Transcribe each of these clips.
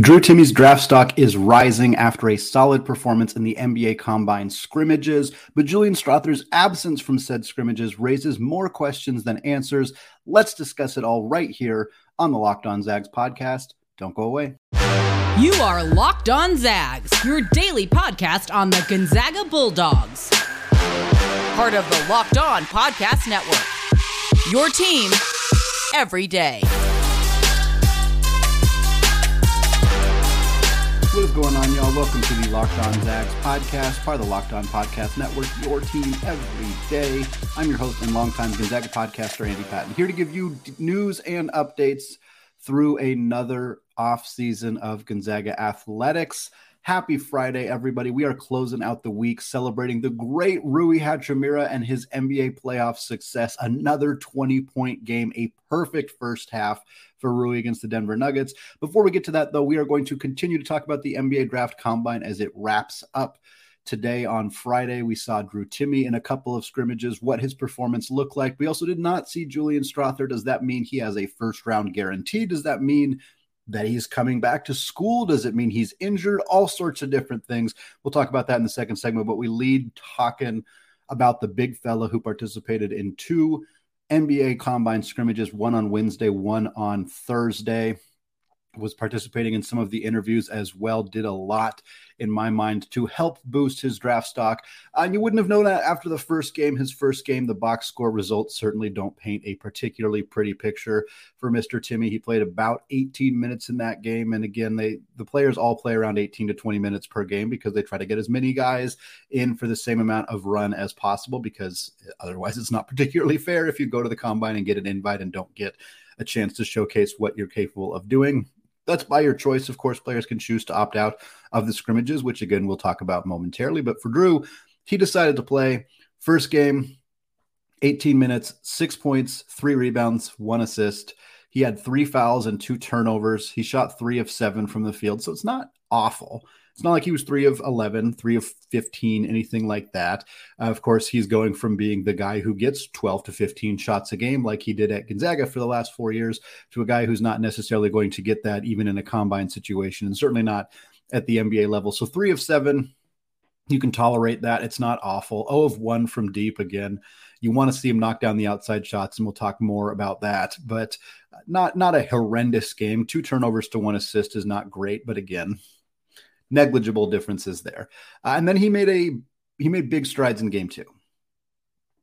Drew Timme's draft stock is rising after a solid performance in the NBA Combine scrimmages, but Julian Strawther's absence from said scrimmages raises more questions than answers. Let's discuss it all right here on the Locked On Zags podcast. Don't go away. You are Locked On Zags, your daily podcast on the Gonzaga Bulldogs. Part of the Locked On Podcast Network. Your team every day. What is going on, y'all? Welcome to the Locked On Zags podcast, part of the Locked On Podcast Network, your team every day. I'm your host and longtime Gonzaga podcaster, Andy Patton, here to give you news and updates through another off season of Gonzaga athletics. Happy Friday, everybody. We are closing out the week celebrating the great Rui Hachimura and his NBA playoff success. Another 20 point game, a perfect first half for Rui against the Denver Nuggets. Before we get to that, though, we are going to continue to talk about the NBA draft combine as it wraps up. Today on Friday, we saw Drew Timme in a couple of scrimmages, what his performance looked like. We also did not see Julian Strawther. Does that mean he has a first round guarantee? Does that mean that he's coming back to school? Does it mean he's injured? All sorts of different things. We'll talk about that in the second segment, but we lead talking about the big fella who participated in two NBA combine scrimmages, one on Wednesday, one on Thursday was participating in some of the interviews as well, did a lot in my mind to help boost his draft stock. Uh, and you wouldn't have known that after the first game, his first game, the box score results certainly don't paint a particularly pretty picture for Mr. Timme. He played about 18 minutes in that game. And again, they the players all play around 18 to 20 minutes per game because they try to get as many guys in for the same amount of run as possible because otherwise it's not particularly fair if you go to the combine and get an invite and don't get a chance to showcase what you're capable of doing that's by your choice. Of course, players can choose to opt out of the scrimmages, which again we'll talk about momentarily. But for Drew, he decided to play first game, 18 minutes, six points, three rebounds, one assist. He had three fouls and two turnovers. He shot three of seven from the field. So it's not awful. It's not like he was three of 11, three of 15, anything like that. Uh, of course, he's going from being the guy who gets 12 to 15 shots a game, like he did at Gonzaga for the last four years, to a guy who's not necessarily going to get that even in a combine situation, and certainly not at the NBA level. So, three of seven, you can tolerate that. It's not awful. Oh, of one from deep again. You want to see him knock down the outside shots, and we'll talk more about that. But not not a horrendous game. Two turnovers to one assist is not great, but again, negligible differences there. Uh, and then he made a he made big strides in game two.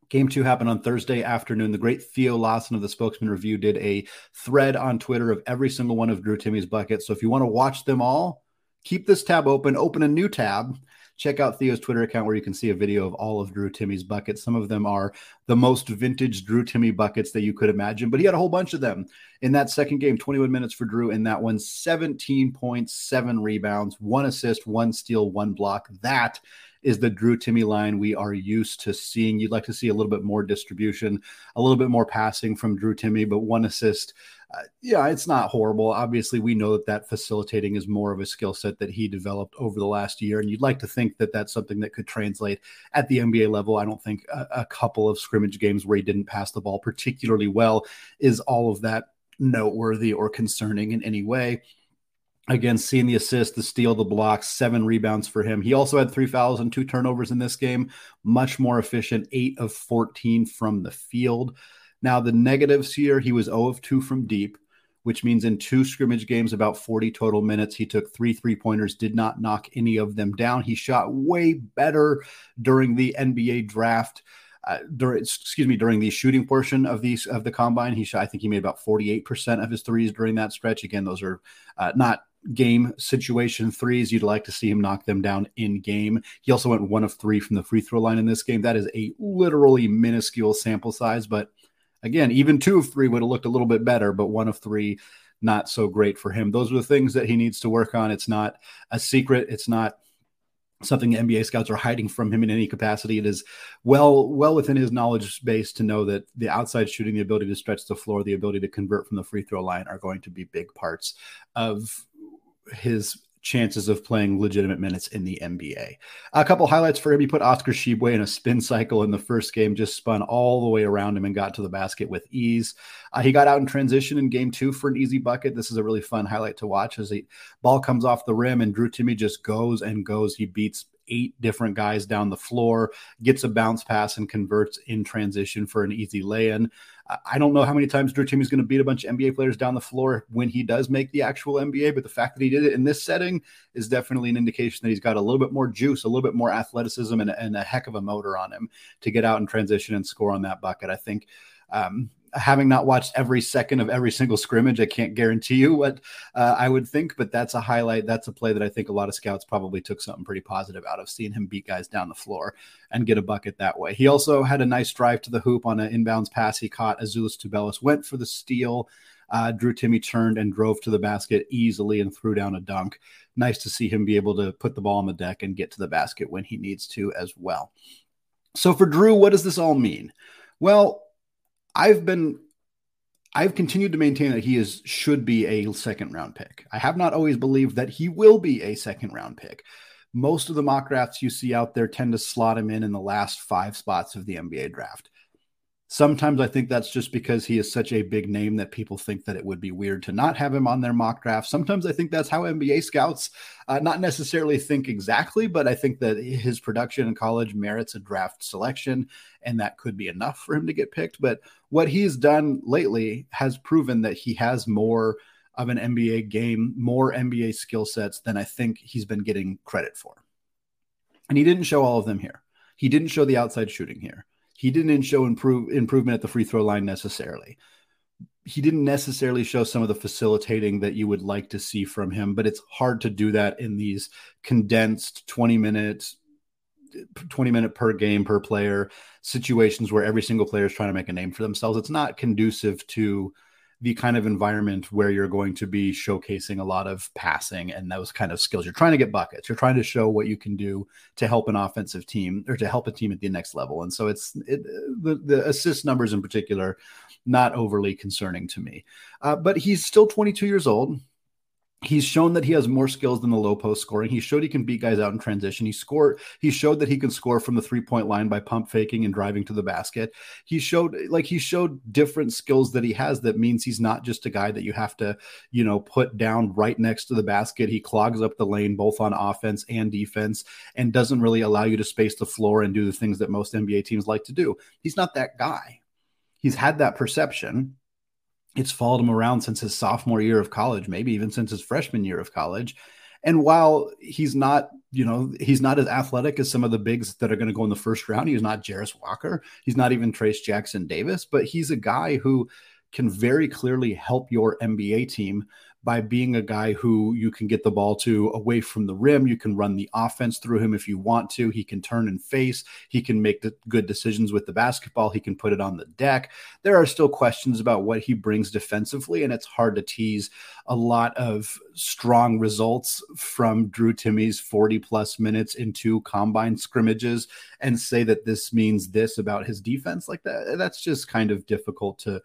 Game two happened on Thursday afternoon. The great Theo Lawson of the Spokesman Review did a thread on Twitter of every single one of Drew Timme's buckets. So if you want to watch them all, keep this tab open, open a new tab, check out Theo's Twitter account where you can see a video of all of Drew Timme's buckets. Some of them are the most vintage Drew Timme buckets that you could imagine, but he had a whole bunch of them in that second game 21 minutes for Drew in that one, 17 points, seven rebounds, one assist, one steal, one block. That is the Drew Timme line we are used to seeing. You'd like to see a little bit more distribution, a little bit more passing from Drew Timme, but one assist. Uh, yeah, it's not horrible. Obviously, we know that that facilitating is more of a skill set that he developed over the last year, and you'd like to think that that's something that could translate at the NBA level. I don't think a, a couple of scrimmage games where he didn't pass the ball particularly well is all of that noteworthy or concerning in any way. Again, seeing the assist, the steal, the block, seven rebounds for him. He also had three fouls and two turnovers in this game. Much more efficient, eight of 14 from the field. Now, the negatives here, he was 0 of 2 from deep, which means in two scrimmage games, about 40 total minutes, he took three three pointers, did not knock any of them down. He shot way better during the NBA draft. Uh, during excuse me during the shooting portion of these of the combine he shot i think he made about 48% of his threes during that stretch again those are uh, not game situation threes. You'd like to see him knock them down in game. He also went one of three from the free throw line in this game. That is a literally minuscule sample size, but again, even two of three would have looked a little bit better, but one of three, not so great for him. Those are the things that he needs to work on. It's not a secret. It's not something NBA scouts are hiding from him in any capacity. It is well well within his knowledge base to know that the outside shooting, the ability to stretch the floor, the ability to convert from the free throw line are going to be big parts of his chances of playing legitimate minutes in the NBA. A couple highlights for him. He put Oscar Tshiebwe in a spin cycle in the first game, just spun all the way around him and got to the basket with ease. Uh, he got out in transition in game two for an easy bucket. This is a really fun highlight to watch as the ball comes off the rim and Drew Timme just goes and goes. He beats eight different guys down the floor, gets a bounce pass and converts in transition for an easy lay in. I don't know how many times Drew Timme is going to beat a bunch of NBA players down the floor when he does make the actual NBA, but the fact that he did it in this setting is definitely an indication that he's got a little bit more juice, a little bit more athleticism, and, and a heck of a motor on him to get out and transition and score on that bucket. I think um, having not watched every second of every single scrimmage, I can't guarantee you what uh, I would think, but that's a highlight. That's a play that I think a lot of scouts probably took something pretty positive out of seeing him beat guys down the floor and get a bucket that way. He also had a nice drive to the hoop on an inbounds pass he caught. Azuolas Tubelis went for the steal. Uh, Drew Timme turned and drove to the basket easily and threw down a dunk. Nice to see him be able to put the ball on the deck and get to the basket when he needs to as well. So for Drew, what does this all mean? Well, I've been I've continued to maintain that he is should be a second round pick. I have not always believed that he will be a second round pick. Most of the mock drafts you see out there tend to slot him in in the last five spots of the NBA draft. Sometimes I think that's just because he is such a big name that people think that it would be weird to not have him on their mock draft. Sometimes I think that's how NBA scouts uh, not necessarily think exactly, but I think that his production in college merits a draft selection, and that could be enough for him to get picked. But what he's done lately has proven that he has more of an NBA game, more NBA skill sets than I think he's been getting credit for. And he didn't show all of them here. He didn't show the outside shooting here. He didn't show improve improvement at the free throw line necessarily. He didn't necessarily show some of the facilitating that you would like to see from him, but it's hard to do that in these condensed 20 minutes 20 minute per game per player situations where every single player is trying to make a name for themselves. It's not conducive to the kind of environment where you're going to be showcasing a lot of passing and those kind of skills. You're trying to get buckets. You're trying to show what you can do to help an offensive team or to help a team at the next level. And so it's it, the the assist numbers in particular not overly concerning to me. Uh, but he's still 22 years old he's shown that he has more skills than the low post scoring. He showed he can beat guys out in transition. He scored. He showed that he can score from the three point line by pump faking and driving to the basket. He showed like he showed different skills that he has. That means he's not just a guy that you have to you know put down right next to the basket. He clogs up the lane both on offense and defense and doesn't really allow you to space the floor and do the things that most NBA teams like to do. He's not that guy. He's had that perception it's followed him around since his sophomore year of college, maybe even since his freshman year of college. And while he's not, you know, he's not as athletic as some of the bigs that are going to go in the first round, he's not Jarace Walker, he's not even Trayce Jackson Davis, but he's a guy who can very clearly help your NBA team by being a guy who you can get the ball to away from the rim. You can run the offense through him if you want to. He can turn and face. He can make good decisions with the basketball. He can put it on the deck. There are still questions about what he brings defensively, and it's hard to tease a lot of strong results from Drew Timme's 40 plus minutes into combine scrimmages and say that this means this about his defense like that. That's just kind of difficult to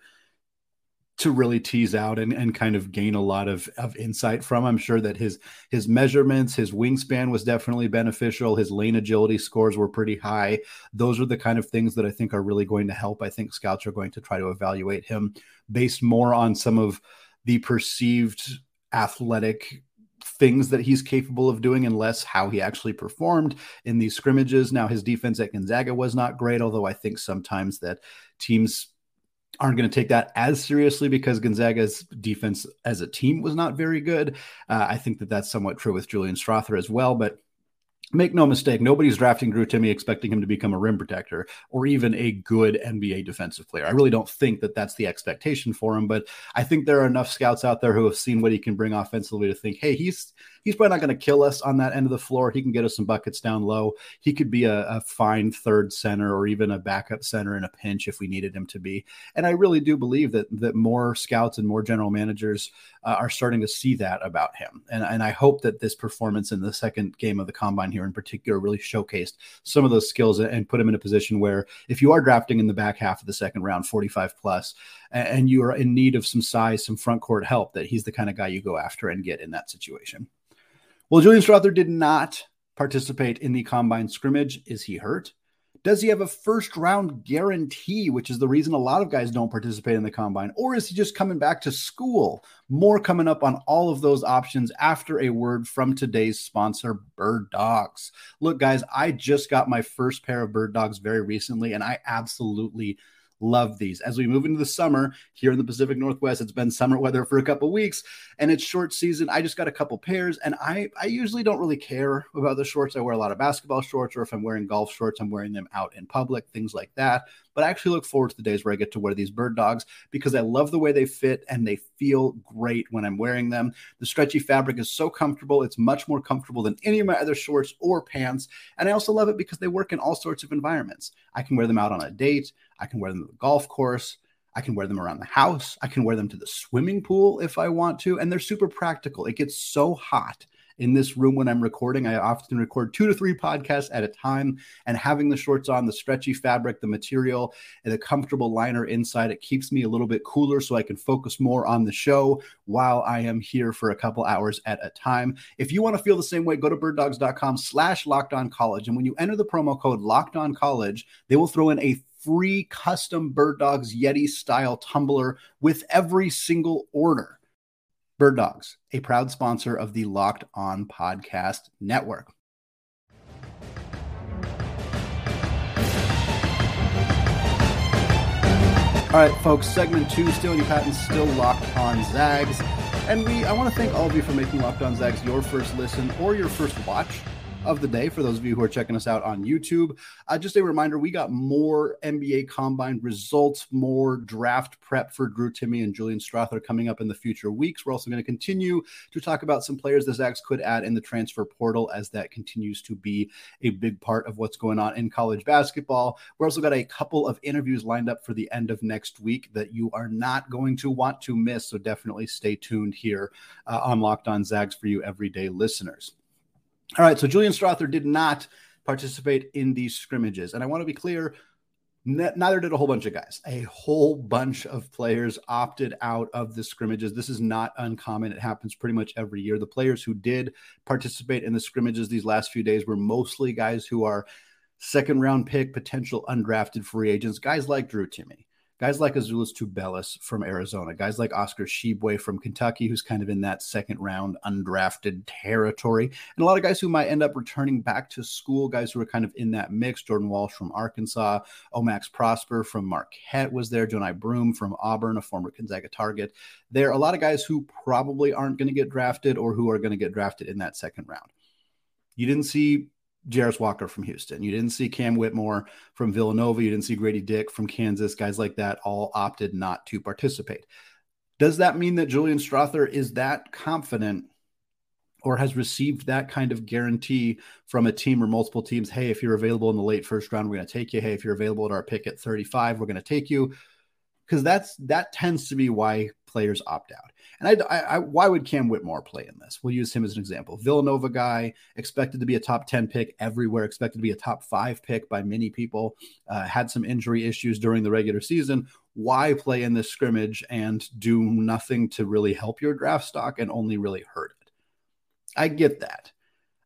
to really tease out and, and kind of gain a lot of, of insight from. I'm sure that his his measurements, his wingspan was definitely beneficial. His lane agility scores were pretty high. Those are the kind of things that I think are really going to help. I think scouts are going to try to evaluate him based more on some of the perceived athletic things that he's capable of doing and less how he actually performed in these scrimmages. Now his defense at Gonzaga was not great, although I think sometimes that teams aren't going to take that as seriously because Gonzaga's defense as a team was not very good. Uh, I think that that's somewhat true with Julian Strawther as well, but make no mistake, nobody's drafting Drew Timme expecting him to become a rim protector or even a good NBA defensive player. I really don't think that that's the expectation for him, but I think there are enough scouts out there who have seen what he can bring offensively to think, hey, he's he's probably not going to kill us on that end of the floor. He can get us some buckets down low. He could be a, a fine third center or even a backup center in a pinch if we needed him to be. And I really do believe that that more scouts and more general managers uh, are starting to see that about him. And, and I hope that this performance in the second game of the combine here in particular really showcased some of those skills and put him in a position where if you are drafting in the back half of the second round, 45 plus, and you are in need of some size, some front court help, that he's the kind of guy you go after and get in that situation. Well, Julian Strawther did not participate in the combine scrimmage. Is he hurt? Does he have a first round guarantee, which is the reason a lot of guys don't participate in the combine? Or is he just coming back to school? More coming up on all of those options after a word from today's sponsor, Bird Dogs. Look, guys, I just got my first pair of Bird Dogs very recently, and I absolutely Love these. As we move into the summer here in the Pacific Northwest, it's been summer weather for a couple weeks and it's short season. I just got a couple pairs and I, I usually don't really care about the shorts. I wear a lot of basketball shorts, or if I'm wearing golf shorts, I'm wearing them out in public, things like that. But I actually look forward to the days where I get to wear these bird dogs because I love the way they fit and they feel great when I'm wearing them. The stretchy fabric is so comfortable. It's much more comfortable than any of my other shorts or pants. And I also love it because they work in all sorts of environments. I can wear them out on a date, I can wear them to the golf course. I can wear them around the house. I can wear them to the swimming pool if I want to. And they're super practical. It gets so hot in this room when I'm recording. I often record two to three podcasts at a time, and having the shorts on, the stretchy fabric, the material, and the comfortable liner inside, it keeps me a little bit cooler so I can focus more on the show while I am here for a couple hours at a time. If you want to feel the same way, go to birddogs.com slash locked on college. And when you enter the promo code locked on college, they will throw in a free custom Bird Dogs Yeti style tumbler with every single order. Bird Dogs, a proud sponsor of the Locked On Podcast Network. All right, folks, segment two, still your patents, still locked on Zags. And we I want to thank all of you for making Locked On Zags your first listen or your first watch of the day for those of you who are checking us out on YouTube. Uh, just a reminder we got more NBA combine results, more draft prep for Drew Timme and Julian Strawther coming up in the future weeks. We're also going to continue to talk about some players the Zags could add in the transfer portal as that continues to be a big part of what's going on in college basketball. We're also got a couple of interviews lined up for the end of next week that you are not going to want to miss. So definitely stay tuned here uh, on Locked On Zags for you everyday listeners. All right, so Julian Strawther did not participate in these scrimmages. And I want to be clear, neither did a whole bunch of guys. A whole bunch of players opted out of the scrimmages. This is not uncommon. It happens pretty much every year. The players who did participate in the scrimmages these last few days were mostly guys who are second round pick, potential undrafted free agents, guys like Drew Timme guys like Azuolas Tubelis from Arizona, guys like Oscar Tshiebwe from Kentucky, who's kind of in that second round undrafted territory, and a lot of guys who might end up returning back to school, guys who are kind of in that mix. Jordan Walsh from Arkansas, O-Max Prosper from Marquette was there, Johni Broome from Auburn, a former Gonzaga target. There are a lot of guys who probably aren't going to get drafted or who are going to get drafted in that second round. You didn't see Jarace Walker from Houston. You didn't see Cam Whitmore from Villanova. You didn't see Grady Dick from Kansas. Guys like that all opted not to participate. Does that mean that Julian Strawther is that confident or has received that kind of guarantee from a team or multiple teams? Hey, if you're available in the late first round, we're going to take you. Hey, if you're available at our pick at 35, we're going to take you. Because that's that tends to be why players opt out. And I, I, I, why would Cam Whitmore play in this? We'll use him as an example. Villanova guy, expected to be a top 10 pick everywhere, expected to be a top five pick by many people, uh, had some injury issues during the regular season. Why play in this scrimmage and do nothing to really help your draft stock and only really hurt it? I get that.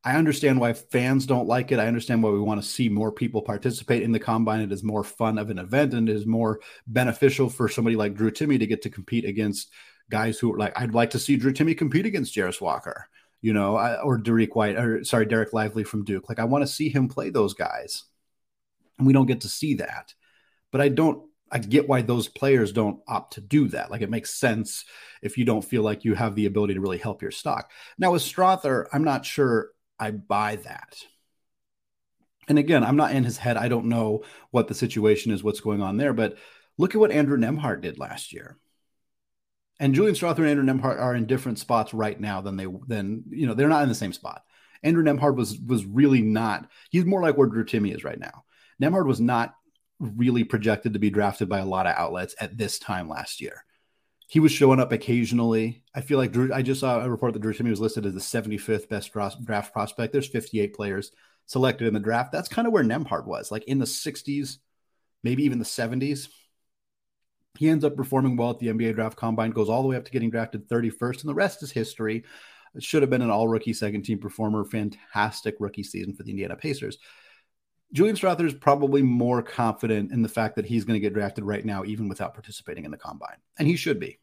I understand why fans don't like it. I understand why we want to see more people participate in the combine. It is more fun of an event and it is more beneficial for somebody like Drew Timme to get to compete against guys who are like, I'd like to see Drew Timme compete against Jarace Walker, you know, or Derek White, or sorry, Dereck Lively from Duke. Like, I want to see him play those guys. And we don't get to see that. But I don't, I get why those players don't opt to do that. Like, it makes sense if you don't feel like you have the ability to really help your stock. Now, with Strawther, I'm not sure I buy that. And again, I'm not in his head. I don't know what the situation is, what's going on there. But look at what Andrew Nembhard did last year. And Julian Strawther and Andrew Nembhard are in different spots right now than they than you know they're not in the same spot. Andrew Nembhard was was really not. He's more like where Drew Timme is right now. Nembhard was not really projected to be drafted by a lot of outlets at this time last year. He was showing up occasionally. I feel like Drew. I just saw a report that Drew Timme was listed as the 75th best draft prospect. There's 58 players selected in the draft. That's kind of where Nembhard was, like in the 60s, maybe even the 70s. He ends up performing well at the NBA draft combine, goes all the way up to getting drafted 31st, and the rest is history. It should have been an all rookie second team performer. Fantastic rookie season for the Indiana Pacers. Julian Strawther is probably more confident in the fact that he's going to get drafted right now, even without participating in the combine. And he should be.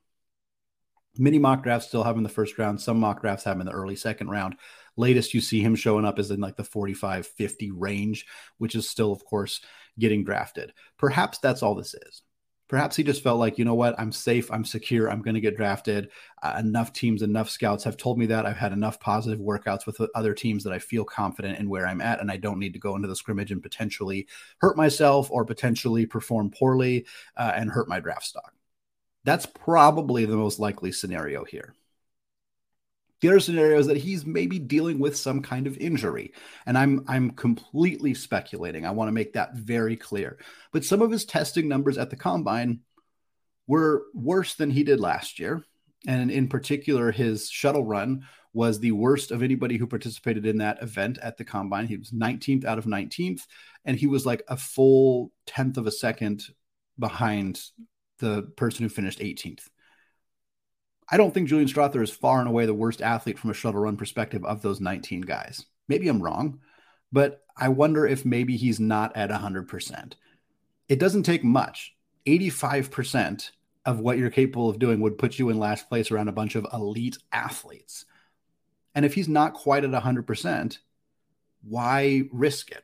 Many mock drafts still have him in the first round. Some mock drafts have him in the early second round. Latest you see him showing up is in like the 45 50 range, which is still, of course, getting drafted. Perhaps that's all this is. Perhaps he just felt like, you know what, I'm safe, I'm secure, I'm going to get drafted. Uh, enough teams, enough scouts have told me that. I've had enough positive workouts with other teams that I feel confident in where I'm at, and I don't need to go into the scrimmage and potentially hurt myself or potentially perform poorly uh, and hurt my draft stock. That's probably the most likely scenario here. The other scenario is that he's maybe dealing with some kind of injury. And I'm I'm completely speculating. I want to make that very clear. But some of his testing numbers at the combine were worse than he did last year. And in particular, his shuttle run was the worst of anybody who participated in that event at the combine. He was 19th out of 19th, and he was like a full tenth of a second behind the person who finished 18th. I don't think Julian Strawther is far and away the worst athlete from a shuttle run perspective of those 19 guys. Maybe I'm wrong, but I wonder if maybe he's not at 100%. It doesn't take much. 85% of what you're capable of doing would put you in last place around a bunch of elite athletes. And if he's not quite at 100%, why risk it?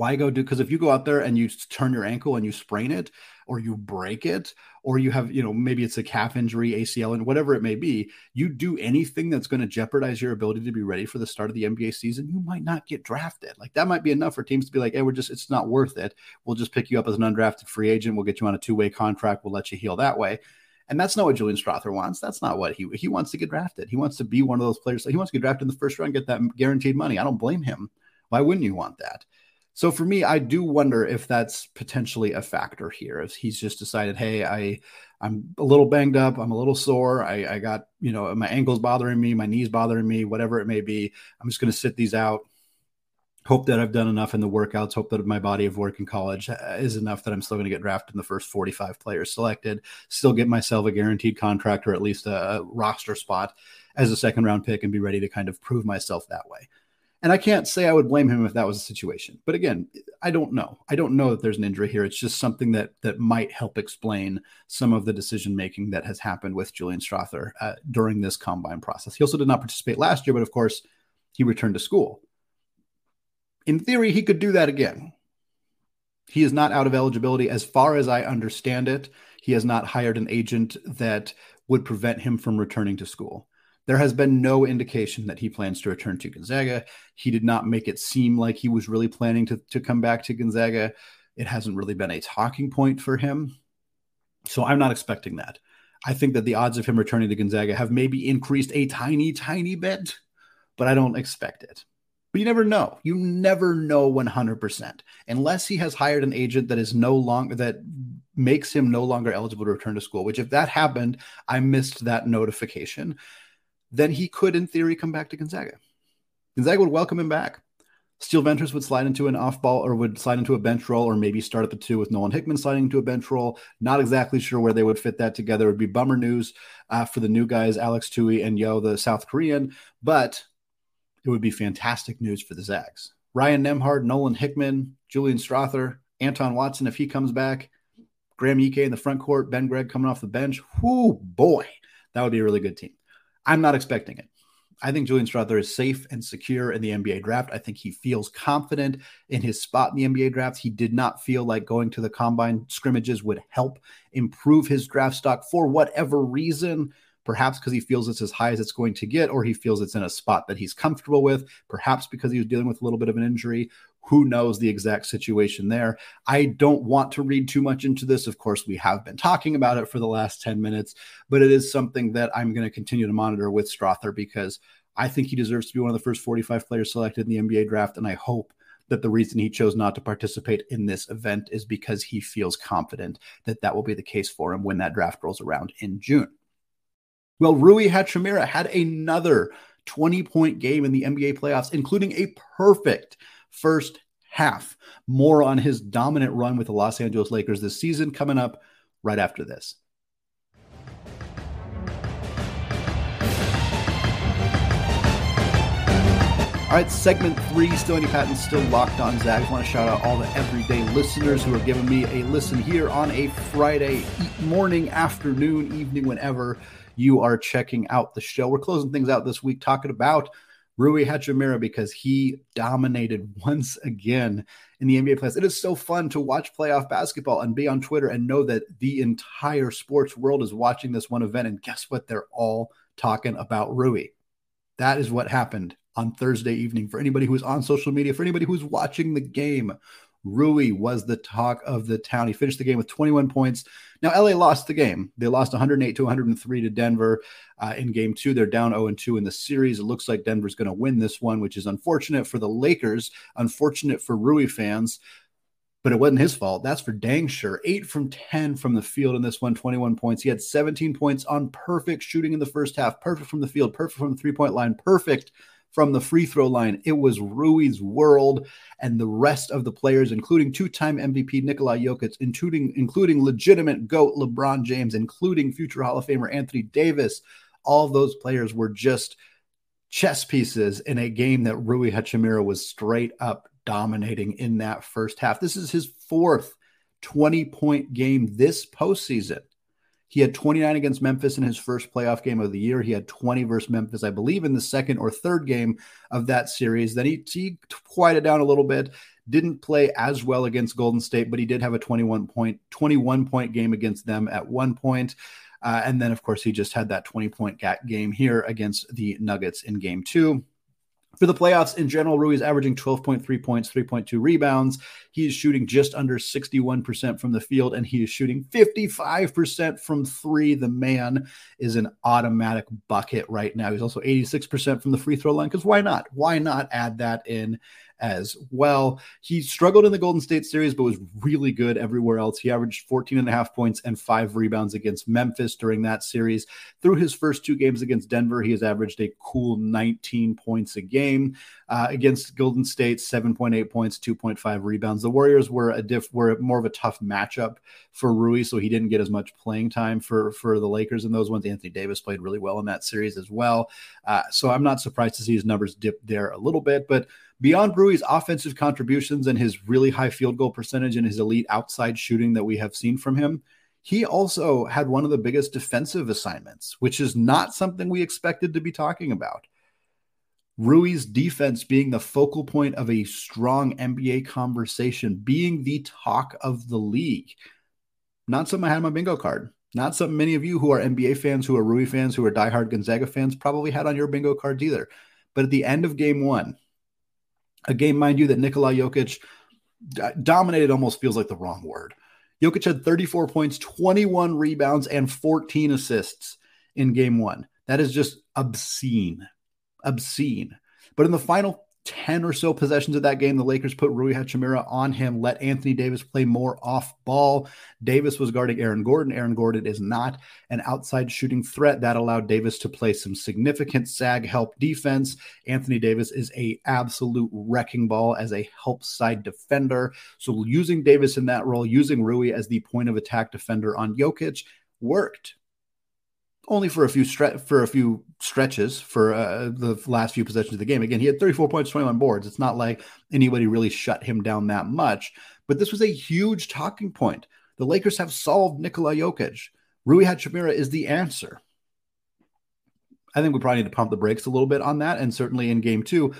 Why go do? Because if you go out there and you turn your ankle and you sprain it, or you break it, or you have, you know, maybe it's a calf injury, ACL, and whatever it may be, you do anything that's going to jeopardize your ability to be ready for the start of the NBA season, you might not get drafted. Like that might be enough for teams to be like, hey, we're just, it's not worth it. We'll just pick you up as an undrafted free agent. We'll get you on a two way contract. We'll let you heal that way. And that's not what Julian Strawther wants. That's not what he he wants to get drafted. He wants to be one of those players. He wants to get drafted in the first round, get that guaranteed money. I don't blame him. Why wouldn't you want that? So for me, I do wonder if that's potentially a factor here. If he's just decided, hey, I I'm a little banged up, I'm a little sore, I, I got you know my ankles bothering me, my knees bothering me, whatever it may be. I'm just going to sit these out. Hope that I've done enough in the workouts. Hope that my body of work in college uh, is enough that I'm still going to get drafted in the first 45 players selected. Still get myself a guaranteed contract or at least a, a roster spot as a second round pick and be ready to kind of prove myself that way. And I can't say I would blame him if that was a situation. But again, I don't know. I don't know that there's an injury here. It's just something that that might help explain some of the decision making that has happened with Julian Strawther uh, during this combine process. He also did not participate last year, but of course, he returned to school. In theory, he could do that again. He is not out of eligibility, as far as I understand it. He has not hired an agent that would prevent him from returning to school. There has been no indication that he plans to return to Gonzaga. He did not make it seem like he was really planning to, to come back to Gonzaga. It hasn't really been a talking point for him. So I'm not expecting that. I think that the odds of him returning to Gonzaga have maybe increased a tiny, tiny bit, but I don't expect it. But you never know. You never know 100% unless he has hired an agent that is no longer that makes him no longer eligible to return to school, which if that happened, I missed that notification then he could, in theory, come back to Gonzaga. Gonzaga would welcome him back. Steele Venters would slide into an off ball or would slide into a bench role or maybe start at the two with Nolan Hickman sliding into a bench role. Not exactly sure where they would fit that together. It would be bummer news uh, for the new guys, Alex Toohey and Yeo, the South Korean, but it would be fantastic news for the Zags. Ryan Nembhard, Nolan Hickman, Julian Strawther, Anton Watson, if he comes back, Graham Ike in the front court, Ben Gregg coming off the bench. Whoo, boy, that would be a really good team. I'm not expecting it. I think Julian Strawther is safe and secure in the NBA draft. I think he feels confident in his spot in the NBA draft. He did not feel like going to the combine scrimmages would help improve his draft stock for whatever reason. Perhaps because he feels it's as high as it's going to get, or he feels it's in a spot that he's comfortable with. Perhaps because he was dealing with a little bit of an injury. Who knows the exact situation there? I don't want to read too much into this. Of course, we have been talking about it for the last 10 minutes, but it is something that I'm going to continue to monitor with Strawther because I think he deserves to be one of the first 45 players selected in the NBA draft. And I hope that the reason he chose not to participate in this event is because he feels confident that that will be the case for him when that draft rolls around in June. Well, Rui Hachimura had another 20 point game in the NBA playoffs, including a perfect first half. More on his dominant run with the Los Angeles Lakers this season coming up right after this. All right, segment three, still Andy Patton, still locked on Zags. Want to shout out all the everyday listeners who are giving me a listen here on a Friday morning, afternoon, evening, whenever you are checking out the show. We're closing things out this week talking about Rui Hachimura because he dominated once again in the NBA playoffs. It is so fun to watch playoff basketball and be on Twitter and know that the entire sports world is watching this one event. And guess what? They're all talking about Rui. That is what happened on Thursday evening. For anybody who is on social media, for anybody who's watching the game, Rui was the talk of the town. He finished the game with 21 points. Now, LA lost the game. They lost 108 to 103 to Denver uh, in game two. They're down 0 2 in the series. It looks like Denver's going to win this one, which is unfortunate for the Lakers, unfortunate for Rui fans, but it wasn't his fault. That's for dang sure. Eight from 10 from the field in this one, 21 points. He had 17 points on perfect shooting in the first half, perfect from the field, perfect from the three point line, perfect from the free throw line. It was Rui's world, and the rest of the players, including two-time MVP Nikola Jokic, including including legitimate goat LeBron James, including future Hall of Famer Anthony Davis, all those players were just chess pieces in a game that Rui Hachimura was straight up dominating in that first half. This is his fourth 20 point game this postseason. He had 29 against Memphis in his first playoff game of the year. He had 20 versus Memphis, I believe, in the second or third game of that series. Then he, he quieted down a little bit. Didn't play as well against Golden State, but he did have a 21 point 21 point game against them at one point. Uh, and then, of course, he just had that 20 point game here against the Nuggets in game two. For the playoffs in general, Rui is averaging 12.3 points, 3.2 rebounds. He is shooting just under 61% from the field, and he is shooting 55% from three. The man is an automatic bucket right now. He's also 86% from the free throw line because why not? Why not add that in as well. He struggled in the Golden State series, but was really good everywhere else. He averaged 14 and a half points and five rebounds against Memphis during that series. Through his first two games against Denver, he has averaged a cool 19 points a game. Uh, against Golden State, 7.8 points, 2.5 rebounds. The Warriors were a diff were more of a tough matchup for Rui, so he didn't get as much playing time for for the Lakers in those ones. Anthony Davis played really well in that series as well. Uh, so I'm not surprised to see his numbers dip there a little bit, but Beyond Rui's offensive contributions and his really high field goal percentage and his elite outside shooting that we have seen from him, he also had one of the biggest defensive assignments, which is not something we expected to be talking about. Rui's defense being the focal point of a strong NBA conversation, being the talk of the league. Not something I had on my bingo card. Not something many of you who are NBA fans, who are Rui fans, who are diehard Gonzaga fans probably had on your bingo cards either. But at the end of game one, a game, mind you, that Nikola Jokic dominated almost feels like the wrong word. Jokic had 34 points, 21 rebounds, and 14 assists in game one. That is just obscene. Obscene. But in the final 10 or so possessions of that game, the Lakers put Rui Hachimura on him, let Anthony Davis play more off ball. Davis was guarding Aaron Gordon. Aaron Gordon is not an outside shooting threat. That allowed Davis to play some significant sag help defense. Anthony Davis is a absolute wrecking ball as a help side defender. So using Davis in that role, using Rui as the point of attack defender on Jokic worked only for a few stre- for a few stretches for uh, the last few possessions of the game. Again, he had 34 points, 21 boards. It's not like anybody really shut him down that much, but this was a huge talking point. The Lakers have solved Nikola Jokic. Rui Hachimura is the answer. I think we probably need to pump the brakes a little bit on that, and certainly in game two.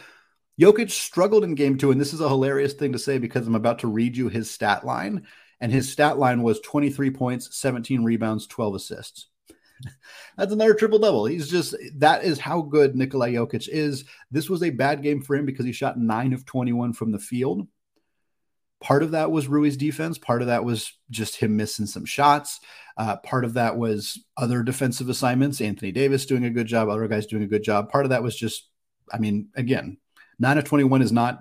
Jokic struggled in game two, and this is a hilarious thing to say because I'm about to read you his stat line. And his stat line was 23 points, 17 rebounds, 12 assists. That's another triple double. He's just that is how good Nikolai Jokic is. This was a bad game for him because he shot nine of 21 from the field. Part of that was Rui's defense. Part of that was just him missing some shots. Uh, part of that was other defensive assignments. Anthony Davis doing a good job. Other guys doing a good job. Part of that was just, I mean, again, nine of 21 is not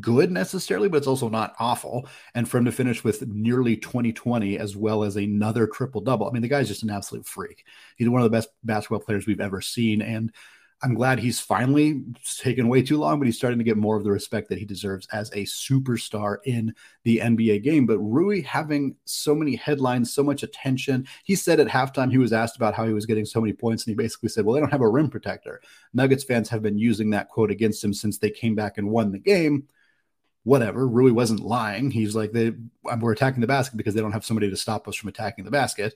good necessarily, but it's also not awful. And for him to finish with nearly 2020 as well as another triple double, I mean, the guy's just an absolute freak. He's one of the best basketball players we've ever seen. And I'm glad he's finally taken way too long, but he's starting to get more of the respect that he deserves as a superstar in the NBA game. But Rui having so many headlines, so much attention. He said at halftime he was asked about how he was getting so many points, and he basically said, Well, they don't have a rim protector. Nuggets fans have been using that quote against him since they came back and won the game. Whatever. Rui wasn't lying. He's like, they we're attacking the basket because they don't have somebody to stop us from attacking the basket.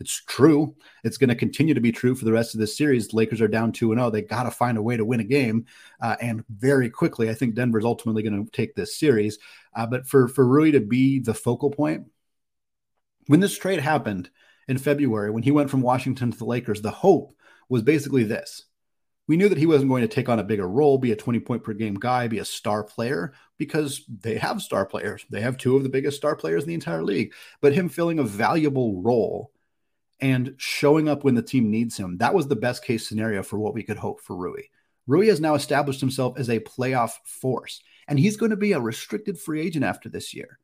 It's true. It's going to continue to be true for the rest of this series. Lakers are down 2 0. They got to find a way to win a game. Uh, and very quickly, I think Denver's ultimately going to take this series. Uh, but for, for Rui to be the focal point, when this trade happened in February, when he went from Washington to the Lakers, the hope was basically this. We knew that he wasn't going to take on a bigger role, be a 20 point per game guy, be a star player, because they have star players. They have two of the biggest star players in the entire league. But him filling a valuable role and showing up when the team needs him. That was the best case scenario for what we could hope for Rui. Rui has now established himself as a playoff force, and he's going to be a restricted free agent after this year.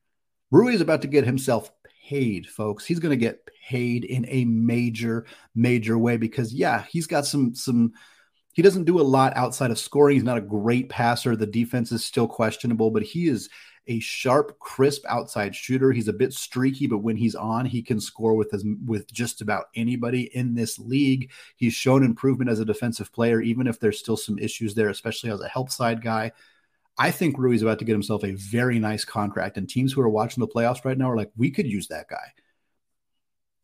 Rui is about to get himself paid, folks. He's going to get paid in a major, major way because, yeah, he's got some, some, he doesn't do a lot outside of scoring. He's not a great passer. The defense is still questionable, but he is a sharp, crisp outside shooter. He's a bit streaky, but when he's on, he can score with with just about anybody in this league. He's shown improvement as a defensive player, even if there's still some issues there, especially as a help side guy. I think Rui's about to get himself a very nice contract, and teams who are watching the playoffs right now are like, we could use that guy.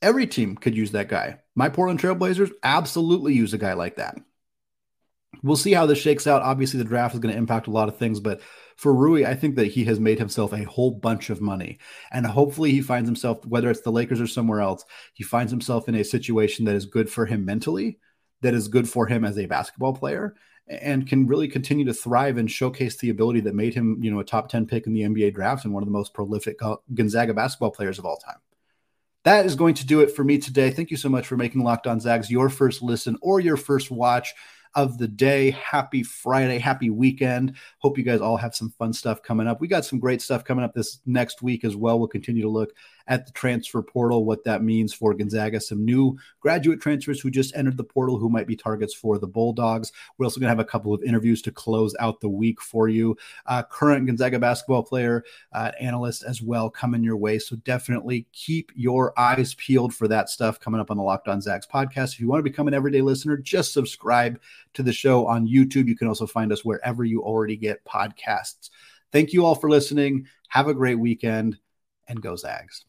Every team could use that guy. My Portland Trailblazers absolutely use a guy like that. We'll see how this shakes out. Obviously, the draft is going to impact a lot of things, but for Rui, I think that he has made himself a whole bunch of money. And hopefully he finds himself, whether it's the Lakers or somewhere else, he finds himself in a situation that is good for him mentally, that is good for him as a basketball player, and can really continue to thrive and showcase the ability that made him, you know, a top 10 pick in the NBA draft and one of the most prolific Gonzaga basketball players of all time. That is going to do it for me today. Thank you so much for making Locked On Zags your first listen or your first watch of the day. Happy Friday, happy weekend. Hope you guys all have some fun stuff coming up. We got some great stuff coming up this next week as well. We'll continue to look at the transfer portal, what that means for Gonzaga, some new graduate transfers who just entered the portal who might be targets for the Bulldogs. We're also going to have a couple of interviews to close out the week for you. Uh, current Gonzaga basketball player, uh, analyst as well, coming your way. So definitely keep your eyes peeled for that stuff coming up on the Locked On Zags podcast. If you want to become an everyday listener, just subscribe to the show on YouTube. You can also find us wherever you already get podcasts. Thank you all for listening. Have a great weekend and go Zags.